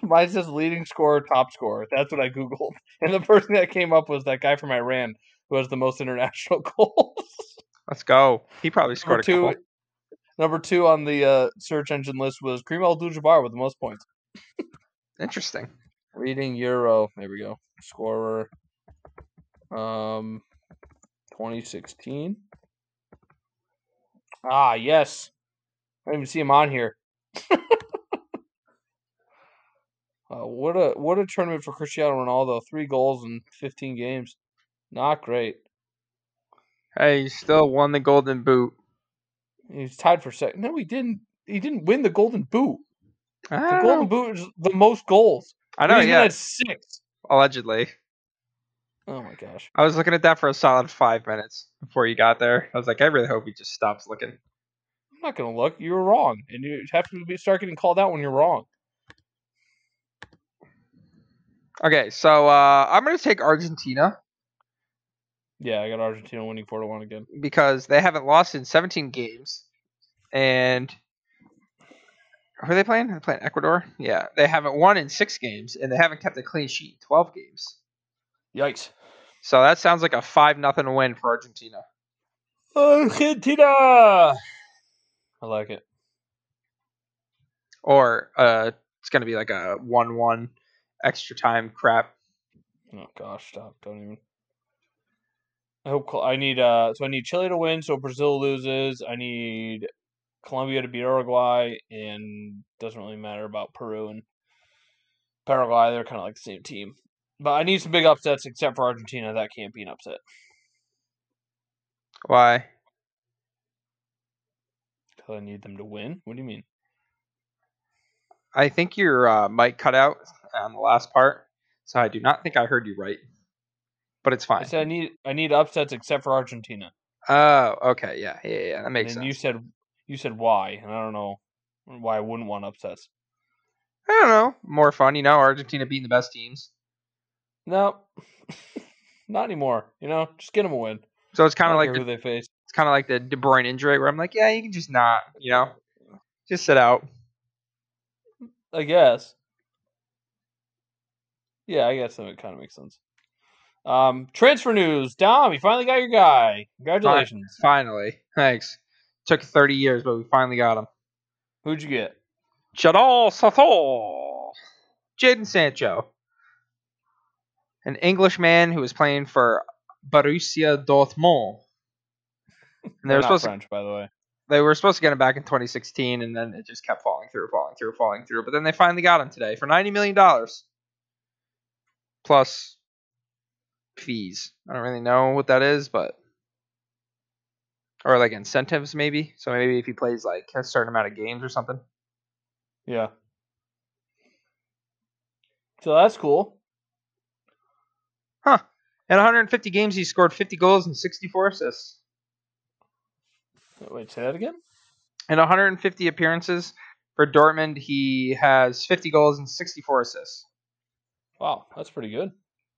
Mine says leading scorer, top scorer. That's what I googled, and the person that came up was that guy from Iran who has the most international goals. Let's go. He probably scored a two, couple. Number two on the uh, search engine list was Kareem Abdul-Jabbar with the most points. Interesting. Reading Euro. There we go. Scorer. Um, 2016. Ah, yes. I didn't even see him on here. uh, what a what a tournament for Cristiano Ronaldo. Three goals in 15 games. Not great. Hey, he still won the Golden Boot. He's tied for second. No, he didn't. He didn't win the Golden Boot. The Golden know. Boot is the most goals. I know. Griezmann Yeah, had six. allegedly. Oh my gosh. I was looking at that for a solid five minutes before you got there. I was like, I really hope he just stops looking. I'm not gonna look. You were wrong, and you have to be, start getting called out when you're wrong. Okay, so uh, I'm gonna take Argentina Yeah, I got Argentina winning four to one again. because they haven't lost in 17 games, and who are they playing? They're playing Ecuador. Yeah, they haven't won in six games, and they haven't kept a clean sheet in 12 games. Yikes! So that sounds like a five nothing win for Argentina. Argentina. I like it. Or uh, it's gonna be like a one-one extra time crap. Oh gosh, stop! Don't even. I hope Col- I need uh. So I need Chile to win, so Brazil loses. I need Colombia to beat Uruguay, and doesn't really matter about Peru and Paraguay. They're kind of like the same team. But I need some big upsets, except for Argentina. That can't be an upset. Why? 'Cause I need them to win. What do you mean? I think your uh, mic cut out on the last part, so I do not think I heard you right. But it's fine. I said I need I need upsets except for Argentina. Oh, okay, yeah, yeah, yeah, that makes then sense. you said you said why, and I don't know why I wouldn't want upsets. I don't know, more fun, you know. Argentina being the best teams. No, not anymore. You know, just get them a win. So it's kind of like the, who they face. it's kind of like the De Bruyne injury where I'm like, yeah, you can just not, you know, just sit out. I guess. Yeah, I guess that kind of makes sense. Um, transfer news. Dom, you finally got your guy. Congratulations. Finally, thanks. Took 30 years, but we finally got him. Who'd you get? Jadal Sathor, Jadon Sancho, an Englishman who was playing for Borussia Dortmund. And they They're were supposed to French, by the way. they were supposed to get him back in 2016, and then it just kept falling through, falling through, falling through. But then they finally got him today for 90 million dollars plus fees. I don't really know what that is, but or like incentives maybe. So maybe if he plays like a certain amount of games or something. Yeah. So that's cool. Huh. In 150 games, he scored 50 goals and 64 assists. Wait, say that again? In 150 appearances for Dortmund, he has 50 goals and 64 assists. Wow, that's pretty good.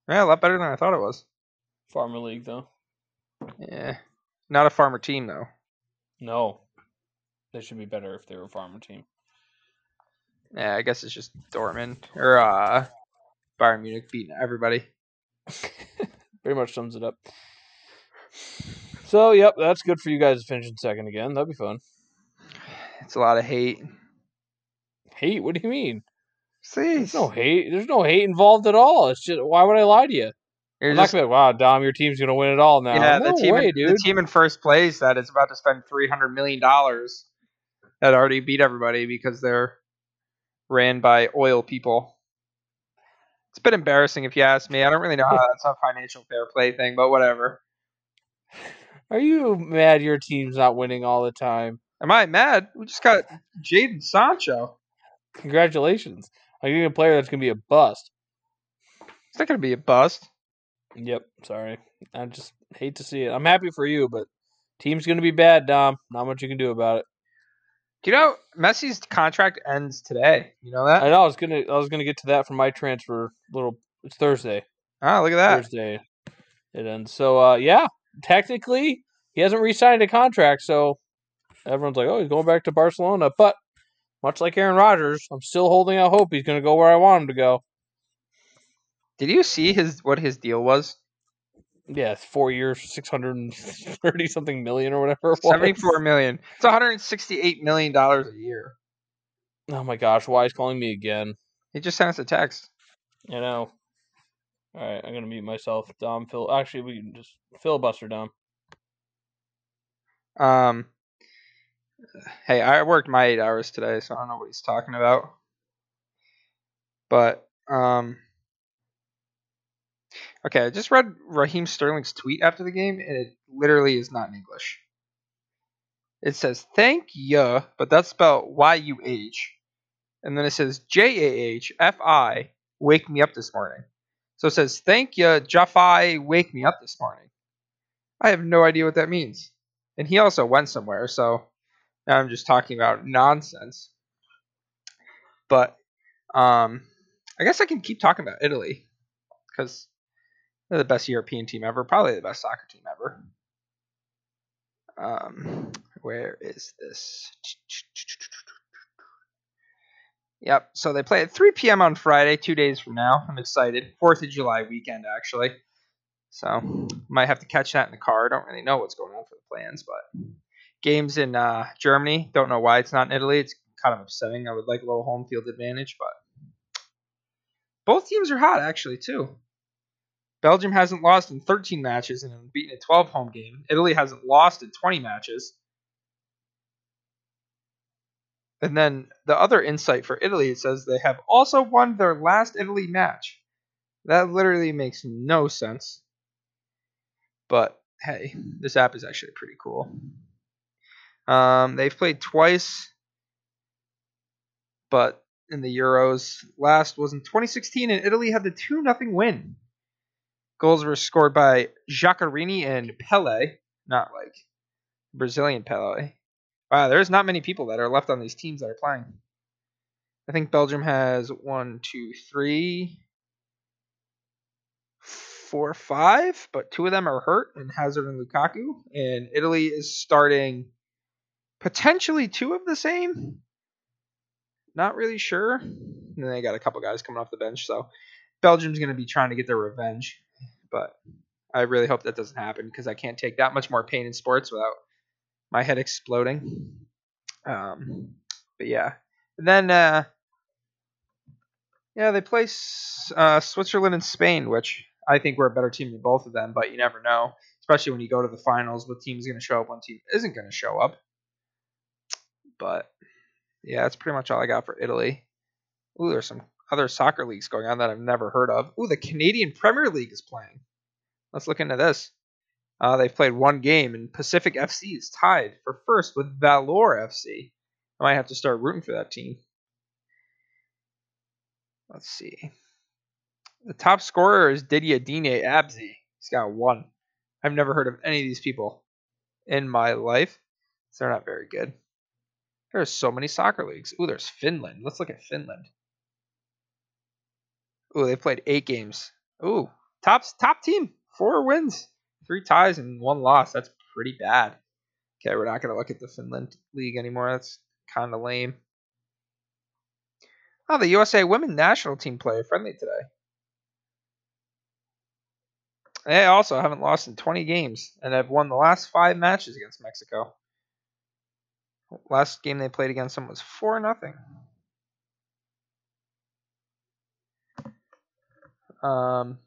Yeah, a lot better than I thought it was. Farmer League, though. Yeah, not a farmer team though. No. They should be better if they were a farmer team. Yeah, I guess it's just Dortmund or uh, Bayern Munich beating everybody. Pretty much sums it up. So, yep, that's good for you guys to finish in second again. That'd be fun. It's a lot of hate. Hate? What do you mean? See, There's no hate. There's no hate involved at all. It's just why would I lie to you? You're I'm not gonna wow, Dom, your team's gonna win it all now. yeah, no the team, way, in, dude. the team in first place that is about to spend 300 million dollars that already beat everybody because they're ran by oil people. It's a bit embarrassing if you ask me. I don't really know how that's a financial fair play thing, but whatever. Are you mad your team's not winning all the time? Am I mad? We just got Jadon Sancho. Congratulations. Are you a player that's gonna be a bust? It's not going to be a bust. Yep. Sorry. I just hate to see it. I'm happy for you, but team's gonna be bad, Dom. Not much you can do about it. Do you know Messi's contract ends today? You know that? I know I was gonna I was gonna get to that from my transfer little it's Thursday. Ah, look at that. Thursday it ends. So uh yeah, technically he hasn't re-signed a contract, so everyone's like, Oh, he's going back to Barcelona. But much like Aaron Rodgers, I'm still holding out hope he's gonna go where I want him to go. Did you see his what his deal was? Yeah, it's four years, six hundred and thirty something million or whatever 74 million. It's 168 million dollars a year. Oh my gosh, why is calling me again? He just sent us a text. You know. Alright, I'm gonna mute myself. Dom Phil actually we can just filibuster Dom. Um Hey, I worked my 8 hours today, so I don't know what he's talking about. But um Okay, I just read Raheem Sterling's tweet after the game and it literally is not in English. It says thank you, but that's spelled Y U H. And then it says J A H F I wake me up this morning. So it says thank you, Jaffi wake me up this morning. I have no idea what that means. And he also went somewhere, so now I'm just talking about nonsense. But um I guess I can keep talking about Italy because they're the best European team ever, probably the best soccer team ever. Um, where is this? Yep. So they play at 3 p.m. on Friday, two days from now. I'm excited. Fourth of July weekend, actually. So might have to catch that in the car. I don't really know what's going on for the plans, but games in uh, Germany. Don't know why it's not in Italy. It's kind of upsetting. I would like a little home field advantage, but both teams are hot actually too. Belgium hasn't lost in 13 matches and beaten a 12 home game. Italy hasn't lost in 20 matches. And then the other insight for Italy it says they have also won their last Italy match. That literally makes no sense. But hey, this app is actually pretty cool. Um, they've played twice, but in the Euros, last was in 2016, and Italy had the 2 0 win. Goals were scored by Giaccherini and Pellè, not like Brazilian Pele. Wow, there's not many people that are left on these teams that are playing. I think Belgium has one, two, three, four, five, but two of them are hurt, and Hazard and Lukaku. And Italy is starting potentially two of the same. Not really sure. And then they got a couple guys coming off the bench, so Belgium's going to be trying to get their revenge. But I really hope that doesn't happen because I can't take that much more pain in sports without my head exploding. Um, but yeah, and then uh, yeah, they play uh, Switzerland and Spain, which I think we're a better team than both of them. But you never know, especially when you go to the finals. What team's going to show up? One team isn't going to show up. But yeah, that's pretty much all I got for Italy. Ooh, there's some other soccer leagues going on that I've never heard of. Ooh, the Canadian Premier League is playing. Let's look into this. Uh, they've played one game, and Pacific FC is tied for first with Valour FC. I might have to start rooting for that team. Let's see. The top scorer is Didier Dine Abzi. He's got one. I've never heard of any of these people in my life, so they're not very good. There's so many soccer leagues. Ooh, there's Finland. Let's look at Finland. Ooh, they played eight games. Ooh, top top team, four wins, three ties, and one loss. That's pretty bad. Okay, we're not gonna look at the Finland league anymore. That's kind of lame. Oh, the USA women national team play friendly today. They also haven't lost in 20 games and have won the last five matches against Mexico. Last game they played against them was 4 nothing. Um,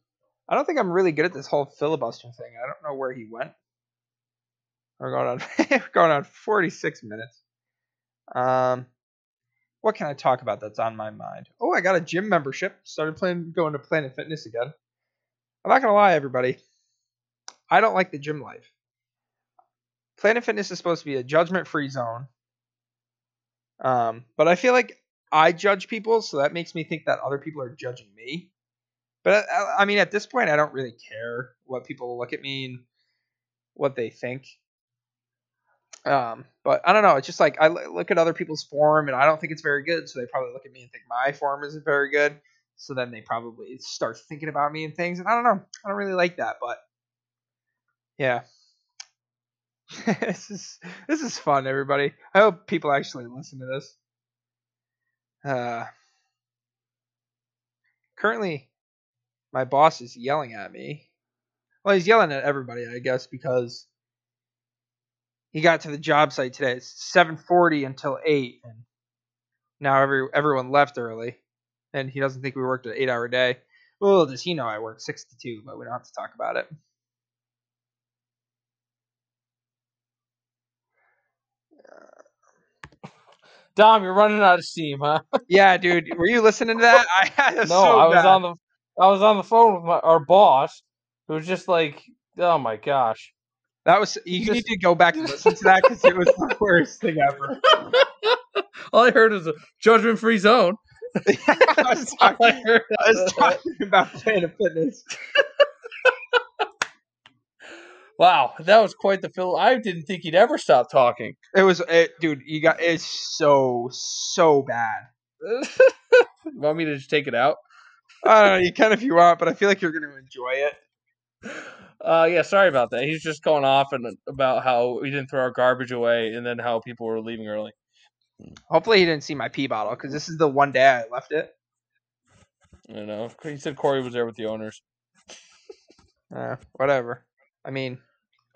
I don't think I'm really good at this whole filibuster thing. I don't know where he went. We're going on we're going on 46 minutes. Um, what can I talk about that's on my mind? Oh, I got a gym membership. Started playing going to Planet Fitness again. I'm not gonna lie, everybody. I don't like the gym life. Planet Fitness is supposed to be a judgment-free zone. Um, but I feel like I judge people, so that makes me think that other people are judging me. But I, uh, I mean, at this point, I don't really care what people look at me and what they think. Um, but I don't know. It's just like I look at other people's form, and I don't think it's very good. So they probably look at me and think my form isn't very good. So then they probably start thinking about me and things. And I don't know. I don't really like that, but yeah. this is this is fun, everybody. I hope people actually listen to this. Uh, currently, my boss is yelling at me. Well, he's yelling at everybody, I guess, because he got to the job site today. It's 7:40 until 8, and now every everyone left early, and he doesn't think we worked an eight-hour day. Well, does he know I work six to two? But we don't have to talk about it. Dom, you're running out of steam, huh? yeah, dude. Were you listening to that? I had no, so I was bad. on the I was on the phone with my, our boss, who was just like, "Oh my gosh." That was you just, need to go back and listen to that because it was the worst thing ever. All I heard was a judgment-free zone. I was talking, I I was talking about Planet Fitness. Wow, that was quite the fill. I didn't think he'd ever stop talking. It was, it, dude. You got it's so so bad. want me to just take it out? I don't know. You can if you want, but I feel like you're going to enjoy it. Uh, yeah, sorry about that. He's just going off and about how we didn't throw our garbage away, and then how people were leaving early. Hopefully, he didn't see my pee bottle because this is the one day I left it. I don't know. He said Corey was there with the owners. Uh, whatever. I mean,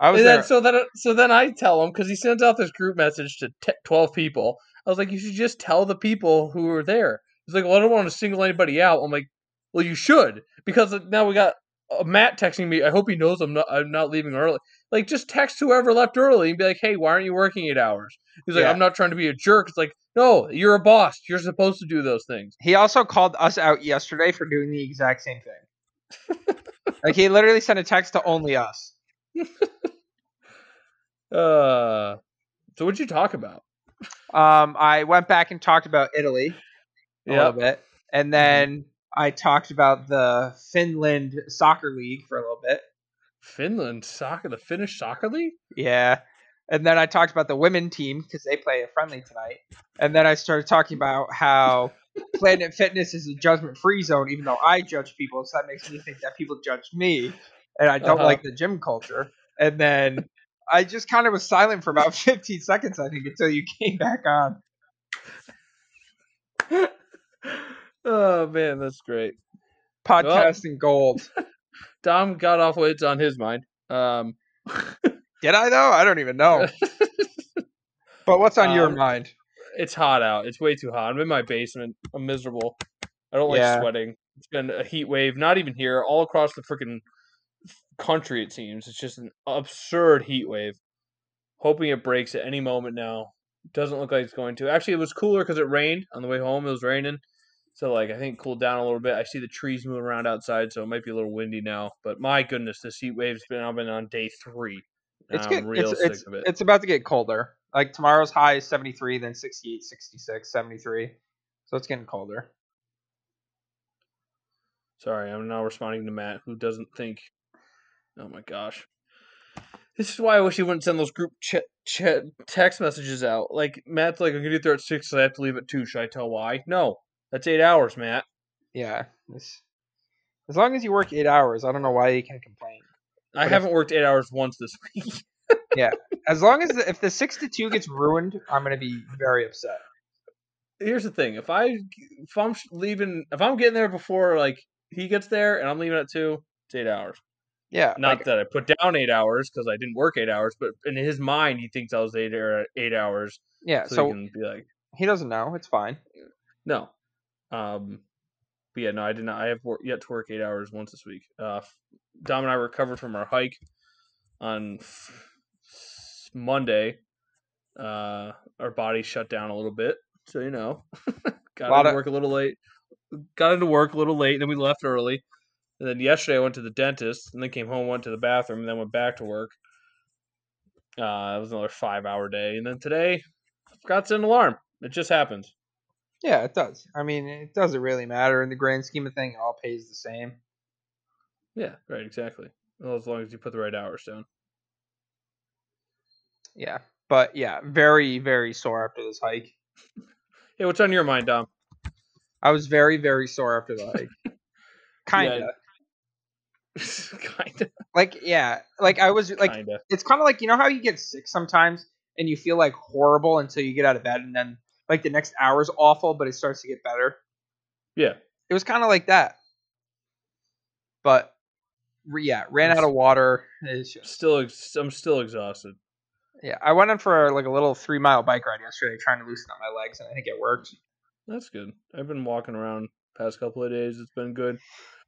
I was and there. Then, so then, so then I tell him because he sends out this group message to t- twelve people. I was like, you should just tell the people who are there. He's like, well, I don't want to single anybody out. I'm like, well, you should because now we got uh, Matt texting me. I hope he knows I'm not. I'm not leaving early. Like, just text whoever left early and be like, "Hey, why aren't you working eight hours?" He's like, Yeah. "I'm not trying to be a jerk." It's like, no, you're a boss. You're supposed to do those things. He also called us out yesterday for doing the exact same thing. like he literally sent a text to only us. Uh, so what'd you talk about? Um, I went back and talked about Italy a little bit, and then I talked about the Finland soccer league for a little bit. Finland soccer, the Finnish soccer league. Yeah. And then I talked about the women team because they play a friendly tonight. And then I started talking about how Planet Fitness is a judgment free zone, even though I judge people, so that makes me think that people judge me, and I don't Uh-huh. like the gym culture. And then I just kind of was silent for about 15 seconds, I think, until you came back on. oh man, that's great. Podcasting gold. Dom got off what's on his mind. Um, Did I though? I don't even know. but what's on your Um, mind? it's hot out. It's way too hot. I'm in my basement. I'm miserable. I don't like Yeah. sweating. It's been a heat wave. Not even here. All across the freaking country. It seems it's just an absurd heat wave. Hoping it breaks at any moment now. Doesn't look like it's going to. Actually, it was cooler because it rained on the way home. It was raining, so like I think it cooled down a little bit. I see the trees moving around outside, so it might be a little windy now. But my goodness, this heat wave's been. I've been on day three. It's get, real it's, sick it's, of it. it's about to get colder. Like tomorrow's high is 73, then 68, 66, 73. So it's getting colder. Sorry, I'm now responding to Matt, who doesn't think. Oh my gosh. This is why I wish he wouldn't send those group ch- ch- text messages out. Like Matt's like, I'm gonna get there at six, so I have to leave at two. Should I tell why? No, that's eight hours, Matt. Yeah. This, as long as you work eight hours, I don't know why you can complain. I But if- haven't worked eight hours once this week. Yeah, as long as the, if the six to two gets ruined, I'm gonna be very upset. Here's the thing: if I if I'm leaving, if I'm getting there before like he gets there, and I'm leaving at two, it's eight hours. Yeah. Not like, that I put down eight hours because I didn't work eight hours, but in his mind, he thinks I was eight or eight hours, yeah. so, So, he can be like, he doesn't know. It's fine. No. Um, but yeah, no, I did not. I have wor- yet to work eight hours once this week. Uh, Dom and I recovered from our hike on f- Monday. Uh, our bodies shut down a little bit, so you know, got into of- work a little late. Got into work a little late, and then we left early. And then yesterday I went to the dentist, and then came home, went to the bathroom, and then went back to work. Uh, it was another five-hour day, and then today, I forgot to set an alarm. It just happens. Yeah, it does. I mean, it doesn't really matter in the grand scheme of thing. It all pays the same. Yeah, right, exactly. Well, as long as you put the right hours down. Yeah. But yeah, very, very sore after this hike. Hey, what's on your mind, Dom? I was very, very sore after the hike. Kinda. kinda, Like, yeah. Like I was like kinda. it's kind of like you know how you get sick sometimes and you feel like horrible until you get out of bed and then like the next hour's awful but it starts to get better Yeah, it was kind of like that but yeah ran out of water just still, ex- I'm still exhausted. yeah i went on for like a little three mile bike ride yesterday trying to loosen up my legs and i think it worked That's good. I've been walking around past couple of days. It's been good,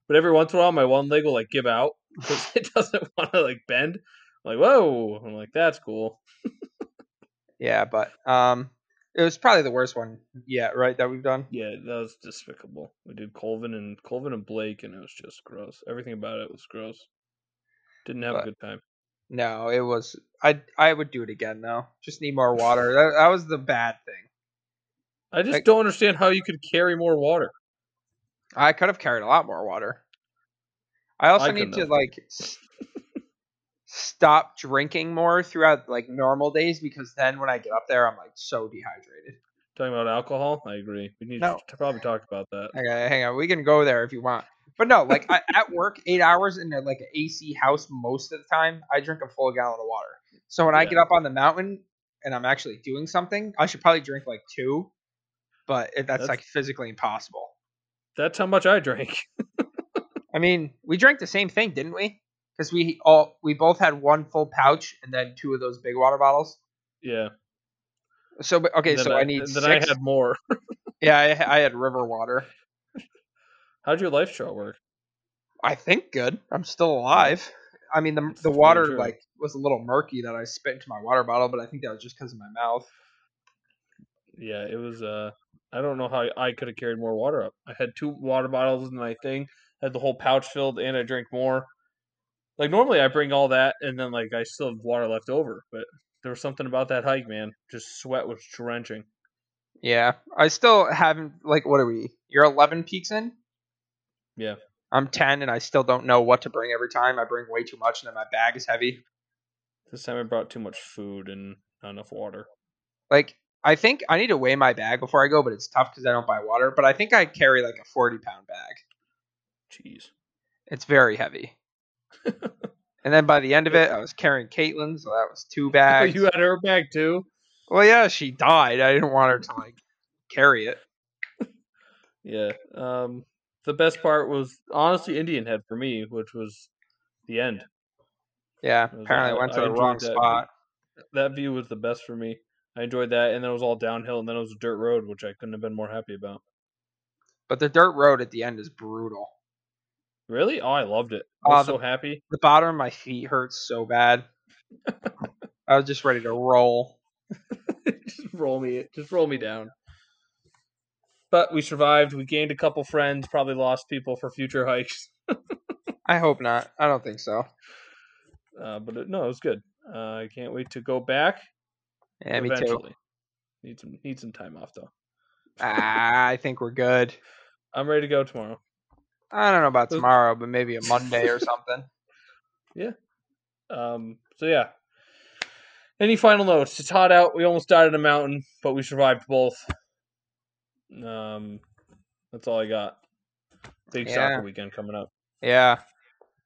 but every once in a while, my one leg will like give out because it doesn't want to like bend. I'm like, whoa! I'm like, that's cool. yeah but um it was probably the worst one yet right that we've done Yeah, that was despicable. We did Colvin and Colvin and Blake, and it was just gross. Everything about it was gross. Didn't have But- a good time. no it was i i would do it again though just need more water that, that was the bad thing I just like- don't understand how you could carry more water. I could have carried a lot more water. I also I need to have. like s- stop drinking more throughout like normal days because then when I get up there I'm like so dehydrated. Talking about alcohol, I agree. We need No. to probably talk about that. Okay, hang on, we can go there if you want. But no, like I, at work, eight hours in a, like an AC house most of the time, I drink a full gallon of water. So when I get up on the mountain and I'm actually doing something, I should probably drink like two, but it, that's, That's- like physically impossible. That's how much I drank. I mean, we drank the same thing, didn't we? Because we all we both had one full pouch and then two of those big water bottles. Yeah. So but- okay, so I, I, need Then six. I had more. yeah, I, I had river water. How'd your life chart work? I think good. I'm still alive. I mean, the the water like was a little murky that I spit into my water bottle, but I think that was just because of my mouth. Yeah, it was. Uh, I don't know how I could have carried more water up. I had two water bottles in my thing. Had the whole pouch filled, and I drank more. Like normally, I bring all that, and then like I still have water left over. But there was something about that hike, man. Just sweat was drenching. Yeah, I still haven't like. What are we? You're 11 peaks in. Yeah. I'm 10, and I still don't know what to bring every time. I bring way too much, and then my bag is heavy. This time I brought too much food and not enough water. Like I think I need to weigh my bag before I go, but it's tough because I don't buy water. But I think I carry like a 40 pound bag. Jeez. It's very heavy. and then by the end of it, I was carrying Caitlin, so that was two bags. you had her bag too. well, yeah, she died. I didn't want her to like carry it. Yeah. Um, the best part was honestly Indian Head for me, which was the end. Yeah, was- apparently I I- went to I the wrong that. spot. That view was the best for me. I enjoyed that, and then it was all downhill, and then it was a dirt road, which I couldn't have been more happy about. But the dirt road at the end is brutal. Really? Oh, I loved it. I Uh, was the- so happy. The bottom of my feet hurts so bad. I was just ready to roll. just roll me, just roll me down. But we survived. We gained a couple friends. Probably lost people for future hikes. I hope not. I don't think so. Uh, but it, no, it was good. Uh, I can't wait to go back. Yeah, me too. Need some need some time off though. Ah, I think we're good. I'm ready to go tomorrow. I don't know about tomorrow, but maybe a Monday or something. Yeah. Um, so yeah. Any final notes? It's hot out. We almost died in a mountain, but we survived both. Um, that's all I got. Big Yeah. soccer weekend coming up. Yeah.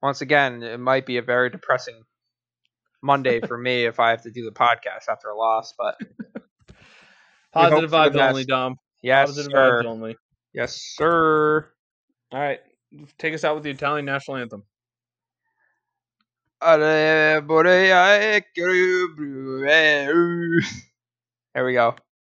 Once again, it might be a very depressing Monday for me if I have to do the podcast after a loss, but Positive hope for the vibes only. Dom. yes, Positive sir. vibes only. Yes, sir. All right, take us out with the Italian national anthem. There we go.